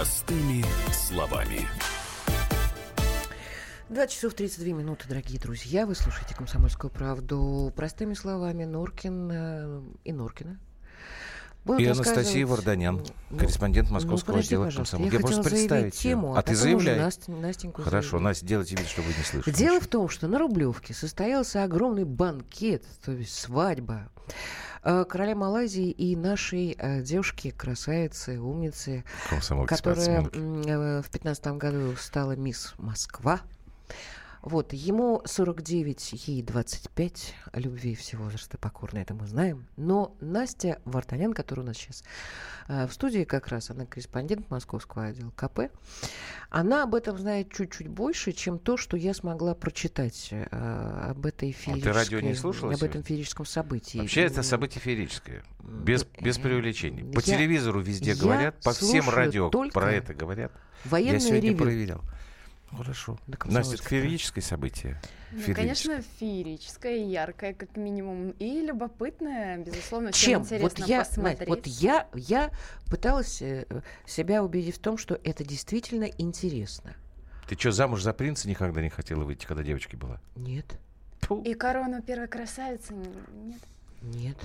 Простыми словами. 2 часов 32 минуты, дорогие друзья. Вы слушаете «Комсомольскую правду». Простыми словами, Норкин э, и Норкина. Будут и Анастасия Варданян, ну, корреспондент московского ну, отдела комсомола. Я, я просто представить тему, а, а ты заявляй. Настя, Настеньку Хорошо, заявить. Настя, делайте вид, что вы не слышите. Дело в том, что на Рублевке состоялся огромный банкет, то есть свадьба короля Малайзии и нашей э, девушки, красавицы, умницы, которая э, в 15 году стала мисс Москва. Вот, ему 49, ей 25, любви все возраста покорно, это мы знаем. Но Настя Вартанян, которая у нас сейчас э, в студии как раз, она корреспондент московского отдела КП, она об этом знает чуть-чуть больше, чем то, что я смогла прочитать э, об этой феерической... А ты радио не слушала? Об этом феерическом событии. Вообще это событие феерическое, без, без преувеличений. По я, телевизору везде говорят, по всем радио про это говорят. Военные я сегодня ревю. проверял. Хорошо. Настя, это феерическое событие? Ну, конечно, феерическое, яркое, как минимум, и любопытное, безусловно, Чем? интересно вот я, посмотреть. вот я, я пыталась э, себя убедить в том, что это действительно интересно. Ты что, замуж за принца никогда не хотела выйти, когда девочкой была? Нет. Фу. И корону первой красавицы нет? Нет.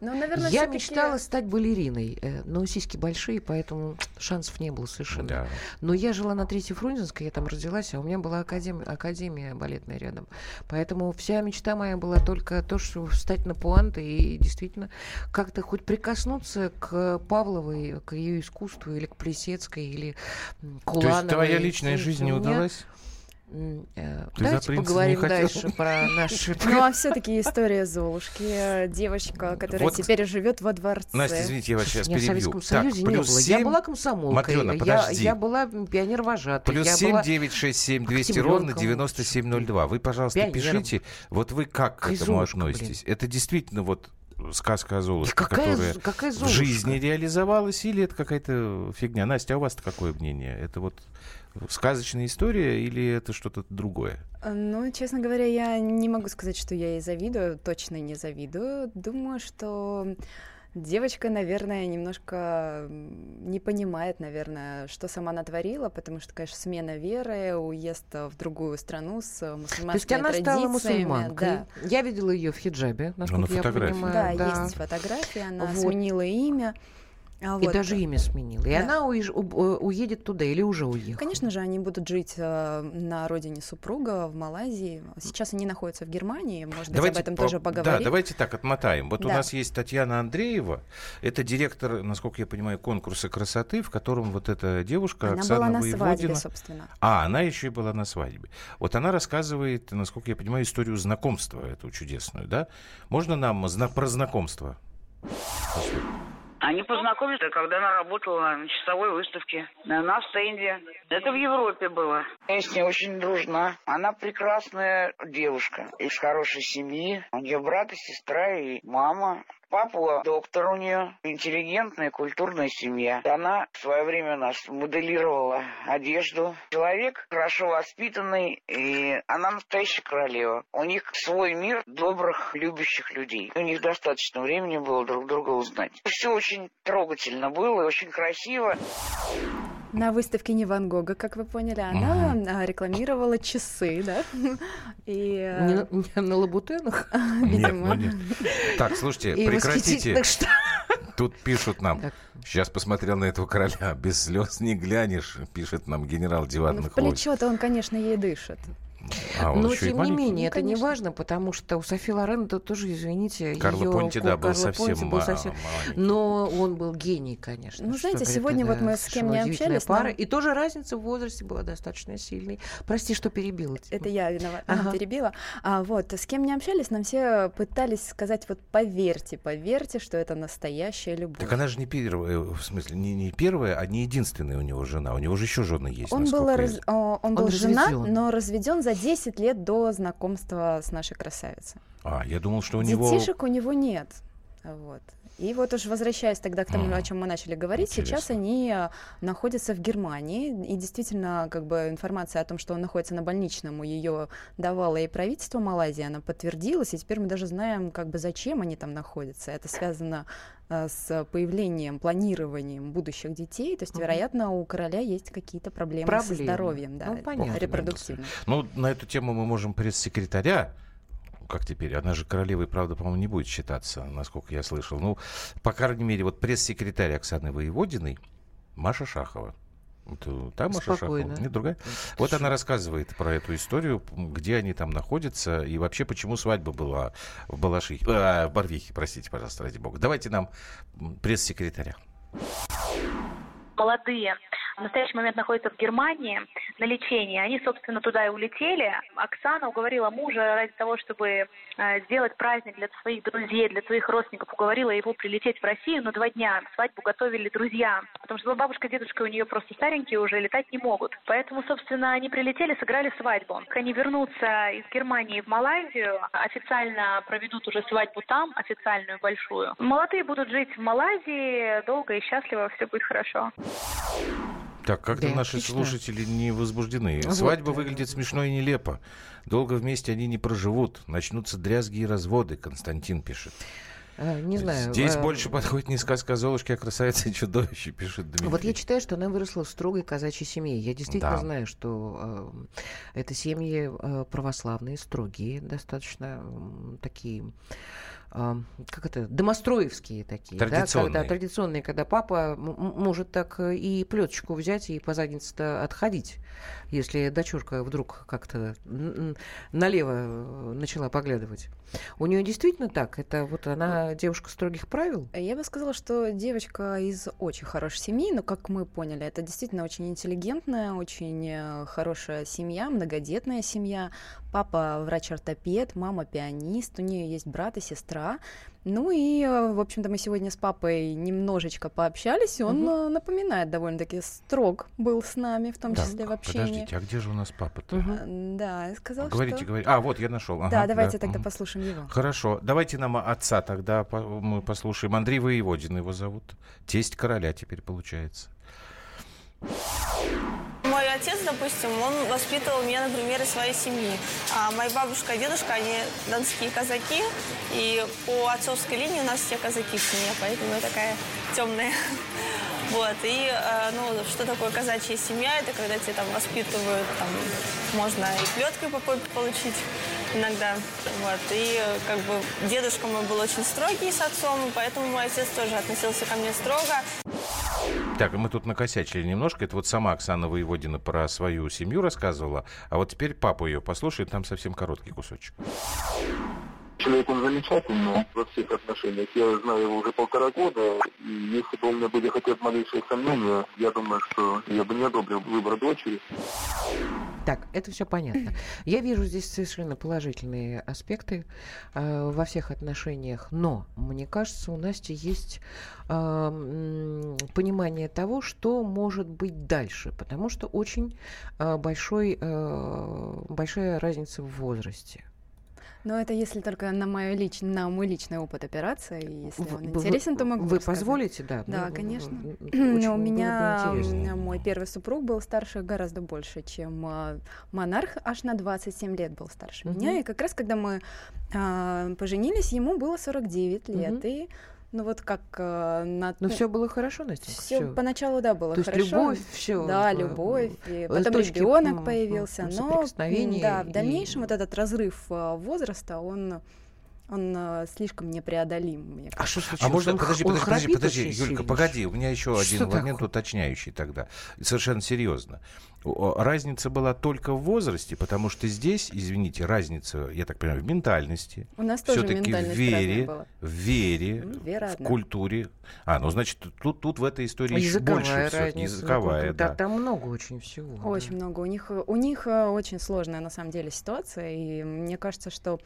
Ну, наверное, Я мечтала стать балериной, э, но сиськи большие, поэтому шансов не было совершенно. Да. Но я жила на Третьей Фрунзенской, я там родилась, а у меня была академия, академия балетная рядом. Поэтому вся мечта моя была только то, что встать на пуанты и действительно как-то хоть прикоснуться к Павловой, к ее искусству, или к Плесецкой, или к Улановой. То есть твоя личная жизнь не удалась? Э, Ты Давайте поговорим дальше про наши... Ну, а все-таки история Золушки. Э, девочка, которая вот... теперь живет во дворце. Настя, извините, я вас сейчас перебью. в Советском Союзе так, не было. 7... Я была комсомолкой. Матрена, подожди. Я, я была пионер-вожатой. Плюс семь была... 9 6 7 200 ровно 9702. Вы, пожалуйста, Пионером. пишите. Вот вы как к этому относитесь? Блин. Это действительно вот сказка о Золушке, какая, которая какая в жизни реализовалась, или это какая-то фигня? Настя, а у вас какое мнение? Это вот сказочная история или это что-то другое? Ну, честно говоря, я не могу сказать, что я ей завидую, точно не завидую. Думаю, что девочка, наверное, немножко не понимает, наверное, что сама натворила, потому что, конечно, смена веры, уезд в другую страну с мусульманскими То есть она стала мусульманкой. Да. Я видела ее в хиджабе, насколько я понимаю. Да, да, есть фотографии, она вот. сменила имя. А и вот. даже имя сменила. И да. она уезж... уедет туда или уже уехала? Конечно же, они будут жить э, на родине супруга в Малайзии. Сейчас они находятся в Германии. Может давайте быть, об этом по... тоже поговорим. Да, давайте так отмотаем. Вот да. у нас есть Татьяна Андреева. Это директор, насколько я понимаю, конкурса красоты, в котором вот эта девушка она Оксана была на Воеводина... свадьбе, собственно. А, она еще и была на свадьбе. Вот она рассказывает, насколько я понимаю, историю знакомства эту чудесную, да? Можно нам зна... про знакомство? Они познакомились, когда она работала на часовой выставке, на стенде. Это в Европе было. Я с ней очень дружна. Она прекрасная девушка из хорошей семьи. У нее брат и сестра и мама. Папа доктор у нее, интеллигентная, культурная семья. Она в свое время нас моделировала одежду. Человек хорошо воспитанный, и она настоящая королева. У них свой мир добрых, любящих людей. У них достаточно времени было друг друга узнать. Все очень трогательно было и очень красиво. На выставке не Ван Гога, как вы поняли, она ага. рекламировала часы, да? И... Не, не на лабутенах? Нет, ну нет. Так, слушайте, И прекратите. Тут пишут нам. Так. Сейчас посмотрел на этого короля. Без слез не глянешь, пишет нам генерал Диванных ну, В плечо-то он, конечно, ей дышит. А, Но, тем не менее, ну, это не важно, потому что у Софи Лорен это тоже, извините, Карло ее... Понти, да, был совсем, был совсем... Но он был гений, конечно. Ну, знаете, сегодня вот мы с кем не общались... Пара. Но... И тоже разница в возрасте была достаточно сильной. Прости, что перебила тебя. Это я виновата, ага. перебила. А, вот, с кем не общались, нам все пытались сказать, вот поверьте, поверьте, что это настоящая любовь. Так она же не первая, в смысле, не, не первая, а не единственная у него жена. У него же еще жены есть, Он был, раз... он был он женат, но разведен за 10 лет до знакомства с нашей красавицей. А, я думал, что у Детишек него... Детишек у него нет. Вот. И вот уж возвращаясь тогда к тому, о чем мы начали говорить, Интересно. сейчас они э, находятся в Германии, и действительно, как бы информация о том, что он находится на больничном, ее давало и правительство Малайзии, она подтвердилась, и теперь мы даже знаем, как бы зачем они там находятся. Это связано э, с появлением, планированием будущих детей, то есть, угу. вероятно, у короля есть какие-то проблемы, проблемы. со здоровьем, да, ну, понятно. репродуктивным. Ну, на эту тему мы можем пресс-секретаря как теперь? Она же королевой, правда, по-моему, не будет считаться, насколько я слышал. Ну, по крайней мере, вот пресс-секретарь Оксаны Воеводиной Маша Шахова. Это та Маша Спокойно. Шахова? Нет, другая? Вот она рассказывает про эту историю, где они там находятся, и вообще, почему свадьба была в Балашихе, э, в Барвихе, простите, пожалуйста, ради бога. Давайте нам пресс-секретаря. Молодые в настоящий момент находятся в Германии на лечении. Они, собственно, туда и улетели. Оксана уговорила мужа ради того, чтобы э, сделать праздник для своих друзей, для своих родственников, уговорила его прилететь в Россию на два дня. Свадьбу готовили друзья, потому что бабушка и дедушка у нее просто старенькие уже, летать не могут. Поэтому, собственно, они прилетели, сыграли свадьбу. Они вернутся из Германии в Малайзию, официально проведут уже свадьбу там, официальную большую. Молодые будут жить в Малайзии долго и счастливо, все будет хорошо. Так, как-то да, наши отлично. слушатели не возбуждены. Вот. Свадьба выглядит смешно и нелепо. Долго вместе они не проживут. Начнутся дрязги и разводы, Константин пишет. А, не знаю. Здесь а... больше подходит не сказка Золушки, а красавица и чудовище, пишет Дмитрий. Вот я читаю, что она выросла в строгой казачьей семье. Я действительно да. знаю, что э, это семьи э, православные, строгие, достаточно э, такие как это, домостроевские такие. Традиционные. Да, когда, традиционные, когда папа может так и плеточку взять и по заднице отходить, если дочурка вдруг как-то налево э, начала поглядывать. У нее действительно так? Это вот она девушка строгих правил? Я бы сказала, что девочка из очень хорошей семьи, но, как мы поняли, это действительно очень интеллигентная, очень э, хорошая семья, многодетная семья. Папа врач-ортопед, мама пианист, у нее есть брат и сестра. Ну и, э, в общем-то, мы сегодня с папой немножечко пообщались, и он угу. напоминает довольно-таки строг был с нами, в том так, числе в общении. Подождите, а где же у нас папа-то? Угу. Да, сказал, говорите, что... Говорите, А, вот я нашел. Ага, да, давайте да. тогда угу. послушаем его. Хорошо, давайте нам отца тогда мы послушаем. Андрей Воеводин его зовут. Тесть короля теперь получается. Отец, допустим, он воспитывал меня на примере своей семьи. А моя бабушка и дедушка, они донские казаки. И по отцовской линии у нас все казаки в семье, поэтому я такая темная. Вот, и, э, ну, что такое казачья семья? Это когда тебя там воспитывают, там, можно и плеткой по получить иногда. Вот, и, как бы, дедушка мой был очень строгий с отцом, поэтому мой отец тоже относился ко мне строго. Так, мы тут накосячили немножко. Это вот сама Оксана Воеводина про свою семью рассказывала. А вот теперь папу ее послушает, там совсем короткий кусочек. Человек он замечательный во всех отношениях. Я знаю его уже полтора года. И если бы у меня были хотя бы малейшие сомнения, я думаю, что я бы не одобрил выбор дочери. Так, это все понятно. Я вижу здесь совершенно положительные аспекты э, во всех отношениях, но мне кажется, у Насти есть э, понимание того, что может быть дальше, потому что очень э, большой, э, большая разница в возрасте. Но это если только на, мою лич... на мой личный опыт операции. Если он интересен, то могу Вы рассказать. позволите, да? Да, ну, конечно. Но у меня мой первый супруг был старше гораздо больше, чем а, монарх, аж на 27 лет был старше меня. И как раз когда мы а, поженились, ему было 49 лет. И ну вот как э, на... Ну все было хорошо, Настя. Все, все поначалу, да, было То хорошо. есть любовь, все. Да, любовь. И потом ребенок появился. Но да, в дальнейшем и... вот этот разрыв э, возраста, он он uh, слишком непреодолим, мне кажется. А что случилось? А можно, он, подожди, он подожди, подожди, подожди, Юлька, погоди, у меня еще что один такое? момент уточняющий тогда. Совершенно серьезно. Разница была только в возрасте, потому что здесь, извините, разница, я так понимаю, в ментальности. У нас тоже Все-таки в вере, в вере, Вера в одна. культуре. А, ну значит, тут, тут в этой истории языковая еще больше разница, все. Языковая, ну, да. да. Там много очень всего. Очень да. много. У них, у них э, очень сложная, на самом деле, ситуация, и мне кажется, что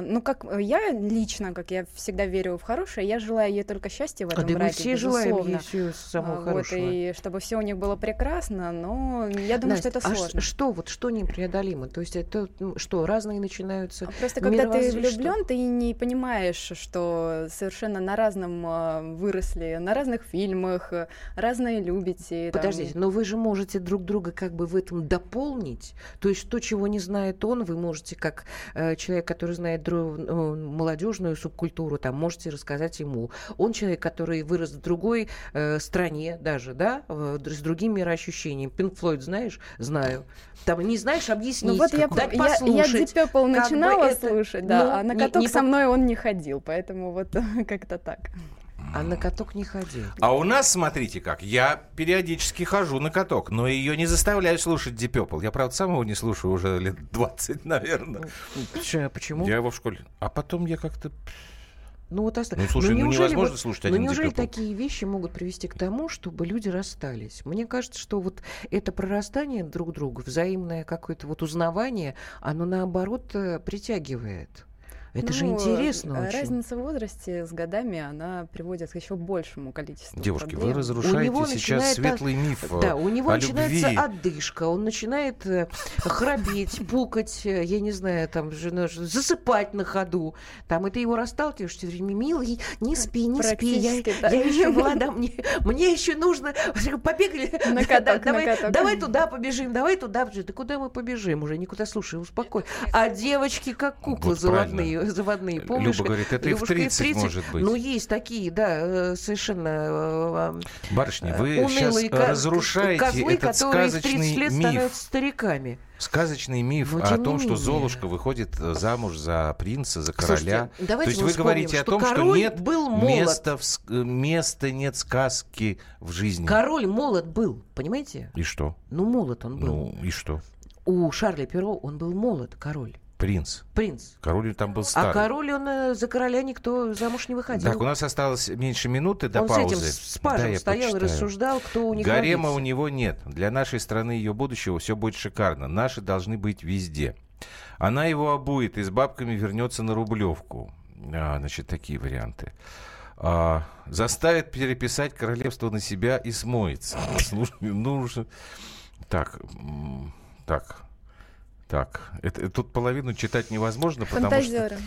Ну, как э, я лично, как я всегда верю в хорошее, я желаю ей только счастья в а этом а, браке, все безусловно. желаем самого вот, хорошего. И чтобы все у них было прекрасно, но я думаю, Настя, что это сложно. А что, вот, что непреодолимо? То есть это что, разные начинаются а Просто когда ты влюблен, ты не понимаешь, что совершенно на разном а, выросли, на разных фильмах, разные любите. Подождите, там... но вы же можете друг друга как бы в этом дополнить. То есть то, чего не знает он, вы можете как э, человек, который знает друг, э, молодежную субкультуру, там можете рассказать ему. Он человек, который вырос в другой э, стране даже, да, э, с другим мироощущением. Пинк Флойд знаешь? Знаю. Там не знаешь, объяснить. Ну вот я, дать я, послушать. я Deep Purple начинала это, слушать, да, ну, а на каток не, не со мной он не ходил, поэтому вот как-то так. А на каток не ходил. А у нас, смотрите как, я периодически хожу на каток, но ее не заставляю слушать Purple. Я, правда, сам его не слушаю уже лет 20, наверное. Почему? Я его в школе. А потом я как-то... Ну вот оста... Ну слушай, ну, ну невозможно вот, слушать один Ну неужели такие вещи могут привести к тому, чтобы люди расстались? Мне кажется, что вот это прорастание друг друга, взаимное какое-то вот узнавание, оно наоборот э, притягивает. Это ну, же интересно очень. Разница в возрасте с годами, она приводит к еще большему количеству Девушки, проблем. вы разрушаете сейчас светлый миф Да, у него о начинается любви. отдышка, он начинает э, храбеть, пукать, э, я не знаю, там, засыпать на ходу. Там, и ты его расталкиваешь все время, милый, не спи, не спи, я, да. я еще молода, мне, мне еще нужно, побегали, на каток, давай, на каток. давай туда побежим, давай туда побежим. Да куда мы побежим уже, никуда, слушай, успокой. А девочки как куклы вот заводные заводные. Помнишь? Люба говорит, это Любушка и в 30, 30 может быть. Ну, есть такие, да, э, совершенно... Э, Барышни, вы сейчас разрушаете козлы, этот сказочный лет миф. становятся стариками. Сказочный миф Но, о том, что Золушка выходит замуж за принца, за короля. Слушайте, то есть вы говорите о том, что нет был места, в, места нет сказки в жизни. Король молод был, понимаете? И что? Ну, молод он был. Ну, и что? У Шарля Перо он был молод, король. Принц. Принц. Король там был старый. А король, он э, за короля никто замуж не выходил. Так, у нас осталось меньше минуты до он паузы. с этим с пажем да, стоял и рассуждал, кто у них Гарема родится. у него нет. Для нашей страны ее будущего все будет шикарно. Наши должны быть везде. Она его обует и с бабками вернется на Рублевку. А, значит, такие варианты. А, заставит переписать королевство на себя и смоется. Слушай, ну, так, так, так, это, тут половину читать невозможно, потому Фантазеры. что...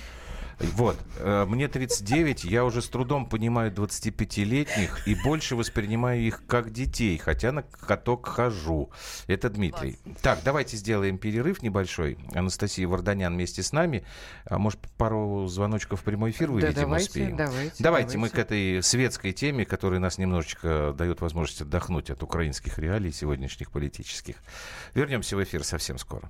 Вот, э, мне 39, я уже с трудом понимаю 25-летних и больше воспринимаю их как детей, хотя на каток хожу. Это Дмитрий. Так, давайте сделаем перерыв небольшой. Анастасия Варданян вместе с нами. А может, пару звоночков в прямой эфир выведем, да, давайте, успеем? Давайте, давайте, давайте мы к этой светской теме, которая нас немножечко дает возможность отдохнуть от украинских реалий сегодняшних политических. Вернемся в эфир совсем скоро.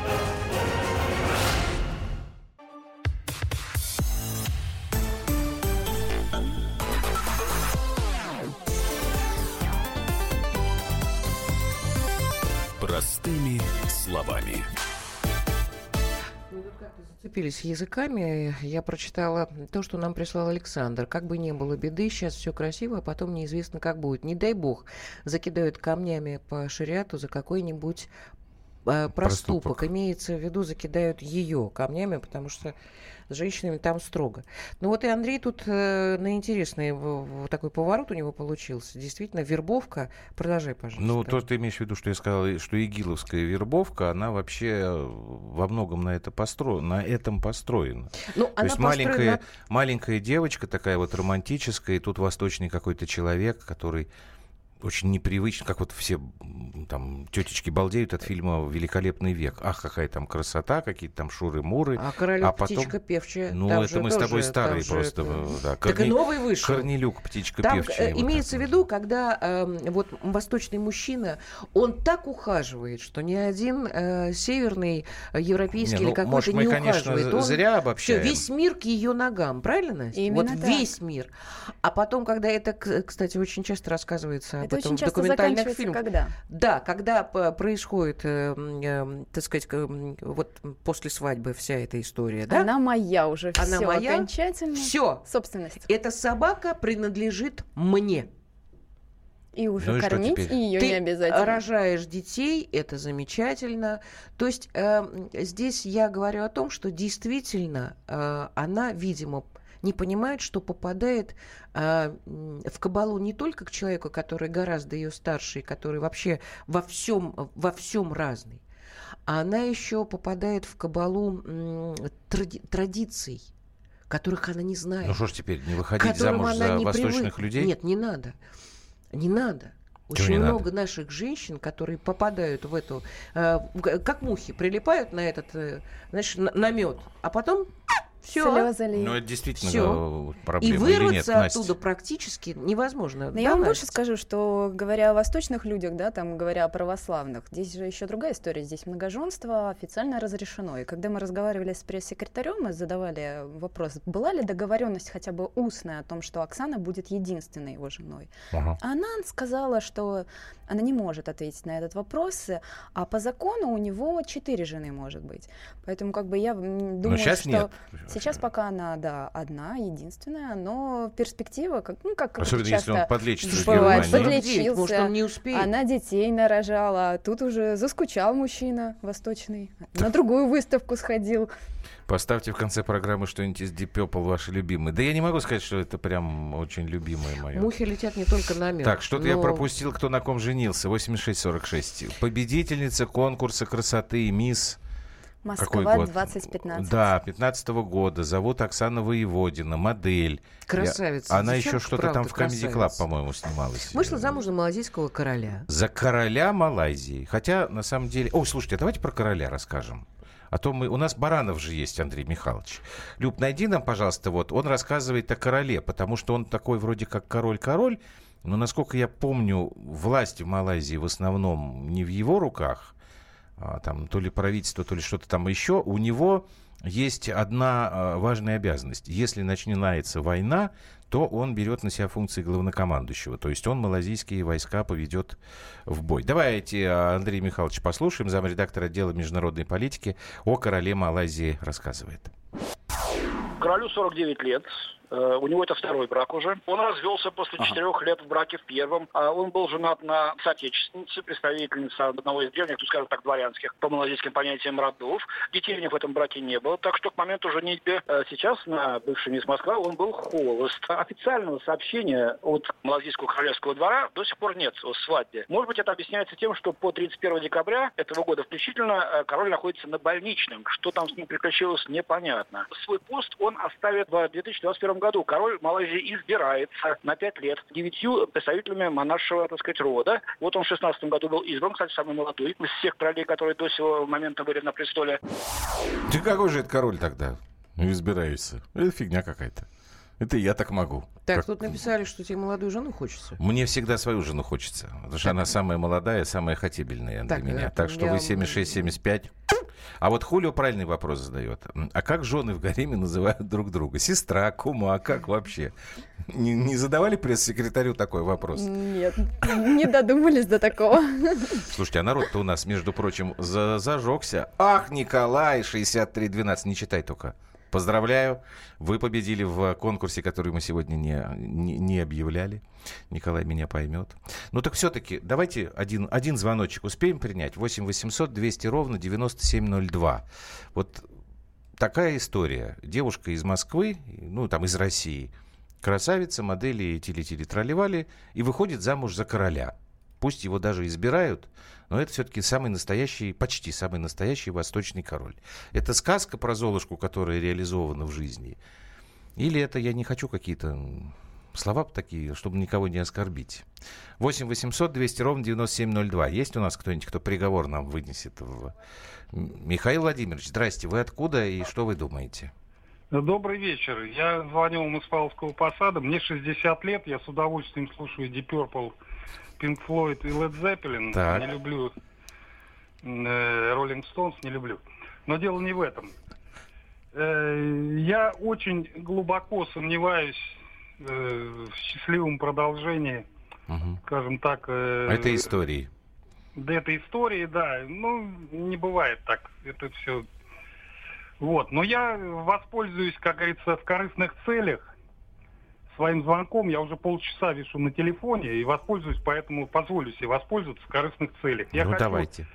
Словами. Зацепились языками. Я прочитала то, что нам прислал Александр. Как бы не было беды, сейчас все красиво, а потом неизвестно, как будет. Не дай бог, закидают камнями по шариату за какой-нибудь э, проступок. проступок. Имеется в виду, закидают ее камнями, потому что с женщинами там строго. Ну вот и Андрей тут э, на интересный в, в, такой поворот у него получился. Действительно, вербовка. Продолжай, пожалуйста. Ну, то ты имеешь в виду, что я сказал, что игиловская вербовка, она вообще во многом на, это постро... на этом построена. Ну, то есть построена... маленькая, маленькая девочка, такая вот романтическая, и тут восточный какой-то человек, который очень непривычно, как вот все там тетечки балдеют от фильма «Великолепный век». Ах, какая там красота, какие-то там шуры-муры. А королек а потом... птичка певчая. Ну, это мы тоже, с тобой старые просто. Это... Да. Так Корни... и новый вышел. Корнелюк, птичка там, певчая. Э, имеется вот в виду, когда э, вот восточный мужчина, он так ухаживает, что ни один э, северный, э, европейский не, ну, или какой-то может, не мы, ухаживает. конечно, он... зря обобщаем. Все, весь мир к ее ногам, правильно, Настя? Именно вот так. весь мир. А потом, когда это, кстати, очень часто рассказывается это об этом в документальных фильмах. когда? Да, когда происходит, э, э, так сказать, вот после свадьбы вся эта история, да? Она моя уже, Она все, моя, окончательно. Все. Собственность. Эта собака принадлежит мне. И уже ну и кормить и ее Ты не обязательно. рожаешь детей, это замечательно. То есть э, здесь я говорю о том, что действительно э, она, видимо, не понимает, что попадает э, в кабалу не только к человеку, который гораздо ее старше, и который вообще во всем, во всем разный, а она еще попадает в кабалу э, тради- традиций которых она не знает. Ну что ж теперь, не выходить замуж за восточных привык... людей? Нет, не надо. Не надо. Очень много надо? наших женщин, которые попадают в эту, э, как мухи, прилипают на этот, э, знаешь, намет, а потом все. Ну, это действительно Всё. проблема. И вырваться нет, оттуда Настя? практически невозможно. Но да, я вам больше скажу, что говоря о восточных людях, да, там говоря о православных, здесь же еще другая история. Здесь многоженство официально разрешено. И когда мы разговаривали с пресс-секретарем, мы задавали вопрос, была ли договоренность хотя бы устная о том, что Оксана будет единственной его женой. Ага. Она сказала, что она не может ответить на этот вопрос, а по закону у него четыре жены может быть. Поэтому как бы я думаю, но сейчас что нет. Сейчас пока она да одна, единственная, но перспектива как ну как особенно часто если он подлечится бывает, подлечился, может он не успеет. Она детей нарожала, тут уже заскучал мужчина восточный, на другую выставку сходил. Поставьте в конце программы что-нибудь из Deep Purple, ваши любимые. Да я не могу сказать, что это прям очень любимое мое. Мухи летят не только на мед. Так, что-то но... я пропустил, кто на ком женился. 86-46. Победительница конкурса красоты «Мисс». Москва Какой год? 2015. Да, 15 -го года. Зовут Оксана Воеводина, модель. Красавица. Я... Она еще что-то там в Comedy Club, по-моему, снималась. Вышла замуж за малазийского короля. За короля Малайзии. Хотя, на самом деле... О, слушайте, а давайте про короля расскажем. А то мы... У нас Баранов же есть, Андрей Михайлович. Люб, найди нам, пожалуйста, вот. Он рассказывает о короле, потому что он такой вроде как король-король, но, насколько я помню, власть в Малайзии в основном не в его руках, там то ли правительство, то ли что-то там еще. У него есть одна а, важная обязанность. Если начинается война, то он берет на себя функции главнокомандующего. То есть он малазийские войска поведет в бой. Давайте а, Андрей Михайлович послушаем. Замредактор отдела международной политики о короле Малайзии рассказывает. Королю 49 лет. Э, у него это второй брак уже. Он развелся после четырех ага. лет в браке в первом. А он был женат на соотечественнице, представительнице одного из древних, ну, скажем так, дворянских, по малазийским понятиям родов. Детей у них в этом браке не было. Так что к моменту женитьбы э, сейчас на бывшей мисс Москва он был холост. Официального сообщения от малазийского королевского двора до сих пор нет о свадьбе. Может быть, это объясняется тем, что по 31 декабря этого года включительно э, король находится на больничном. Что там с ним приключилось, непонятно. Свой пост он оставит в 2021 году король Малайзии избирается на пять лет девятью представителями монаршего, так сказать, рода. Вот он в 16 году был избран, кстати, самый молодой из всех королей, которые до сего момента были на престоле. Ты какой же это король тогда? Избирается. Это фигня какая-то. Это я так могу. Так, как... тут написали, что тебе молодую жену хочется. Мне всегда свою жену хочется. Потому что так. она самая молодая, самая хотибельная для так, меня. Так что я... вы 76-75. А вот Хулио правильный вопрос задает. А как жены в гареме называют друг друга? Сестра, кума, а как вообще? Не, не задавали пресс-секретарю такой вопрос? Нет, не додумались до такого. Слушайте, а народ-то у нас, между прочим, за зажегся. Ах, Николай, 6312, не читай только. Поздравляю, вы победили в конкурсе, который мы сегодня не, не, не объявляли. Николай меня поймет. Ну так все-таки давайте один, один звоночек успеем принять. 8 800 200 ровно 9702. Вот такая история. Девушка из Москвы, ну там из России, красавица, модели тили-тили тролливали, и выходит замуж за короля. Пусть его даже избирают, но это все-таки самый настоящий, почти самый настоящий восточный король. Это сказка про Золушку, которая реализована в жизни? Или это я не хочу какие-то слова такие, чтобы никого не оскорбить. 8 800 200 ровно 9702. Есть у нас кто-нибудь, кто приговор нам вынесет? Михаил Владимирович, здрасте. Вы откуда и что вы думаете? Добрый вечер. Я звонил вам из Павловского посада. Мне 60 лет. Я с удовольствием слушаю Deep Purple, Pink Floyd и Led Zeppelin. Так. Не люблю э, Rolling Stones, не люблю. Но дело не в этом. Э, я очень глубоко сомневаюсь э, в счастливом продолжении, угу. скажем так... Э, этой истории. Да, этой истории, да. Ну, не бывает так. Это все... Вот. Но я воспользуюсь, как говорится, в корыстных целях своим звонком. Я уже полчаса вешу на телефоне и воспользуюсь, поэтому позволю себе воспользоваться в корыстных целях. Я ну, хочу давайте.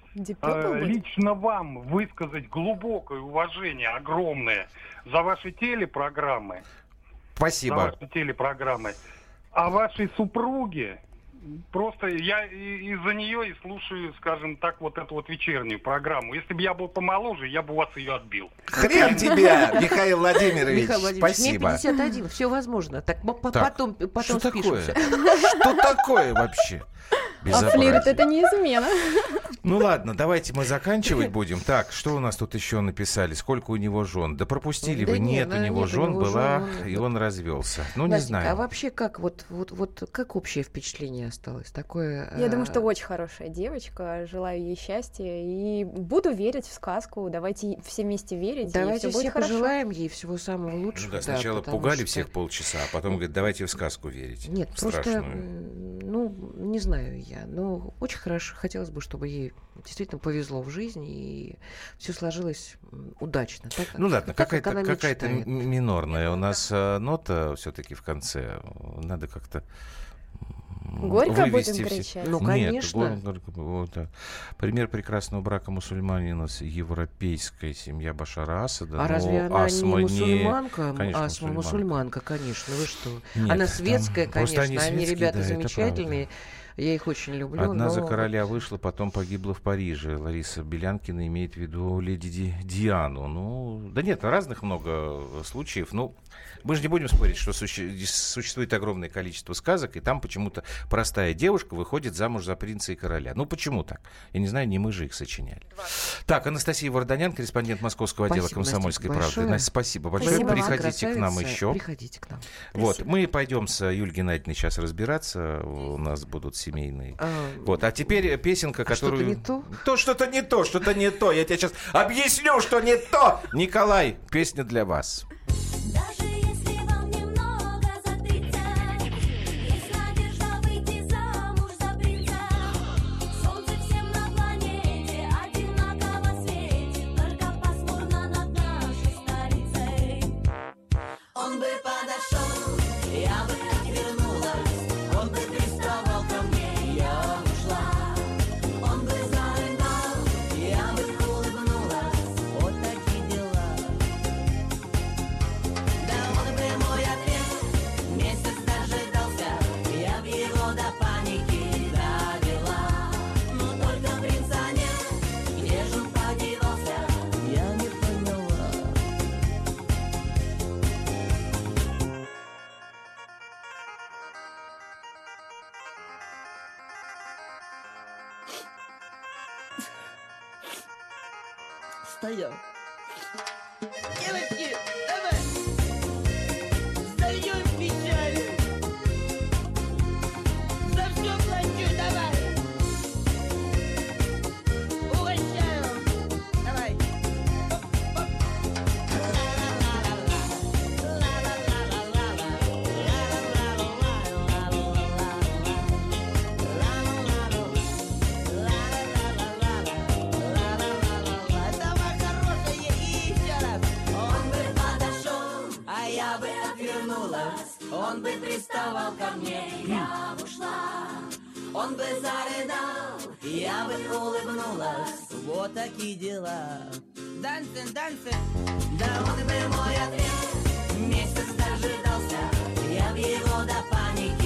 Э, лично вам высказать глубокое уважение, огромное, за ваши телепрограммы. Спасибо. За ваши телепрограммы. А вашей супруге просто я из-за нее и слушаю, скажем так, вот эту вот вечернюю программу. Если бы я был помоложе, я бы у вас ее отбил. Хрен тебя, Михаил Владимирович. Михаил Владимирович, Спасибо. Мне 51, все возможно. Так, потом, потом что спишемся. Такое? Что такое вообще? А флирт это не измена. Ну ладно, давайте мы заканчивать будем. Так, что у нас тут еще написали? Сколько у него жен? Да пропустили да вы. Нет, нет, у него нет, жен него была, жен, и он развелся. Ну, Настя, не знаю. А вообще как вот, вот, вот как общее впечатление осталось? Такое... Я а... думаю, что очень хорошая девочка. Желаю ей счастья. И буду верить в сказку. Давайте все вместе верить. Давайте все, все пожелаем ей всего самого лучшего. Ну да, сначала да, пугали что... всех полчаса, а потом говорят, давайте в сказку верить. Нет, Страшную. просто, ну, не знаю я я. Но очень хорошо, хотелось бы, чтобы ей действительно повезло в жизни, и все сложилось удачно. Так, ну ладно, какая-то как какая минорная у нас э, нота все-таки в конце. Надо как-то Горько будем кричать? Ну, конечно. Нет, вот, да. Пример прекрасного брака мусульманина с европейской семья Башара Асада. А разве она не мусульманка? Конечно, Асма мусульманка. мусульманка, конечно. Вы что? Нет, она светская, конечно. Они, они ребята да, замечательные. Я их очень люблю. Одна но... за короля вышла, потом погибла в Париже. Лариса Белянкина имеет в виду леди Ди... Диану. Ну, да нет, разных много случаев. Ну, мы же не будем спорить, что суще... существует огромное количество сказок, и там почему-то простая девушка выходит замуж за принца и короля. Ну, почему так? Я не знаю, не мы же их сочиняли. 20. Так, Анастасия Варданян, корреспондент Московского отдела спасибо, «Комсомольской Настя, правды». Настя, спасибо большое. Спасибо Приходите к нам еще. Приходите к нам. Вот, мы пойдем с Юльей Геннадьевной сейчас разбираться. У нас будут семейные. А, вот, а теперь песенка, а которую... Что-то не то? То, что-то не то, что-то не то. Я тебе сейчас объясню, что не то. Николай, песня для вас. Он бы приставал ко мне, я бы ушла. Он бы зарыдал, я бы улыбнулась. Вот такие дела. Дансен, дансен. Да он бы мой ответ месяц дожидался. Я в его до паники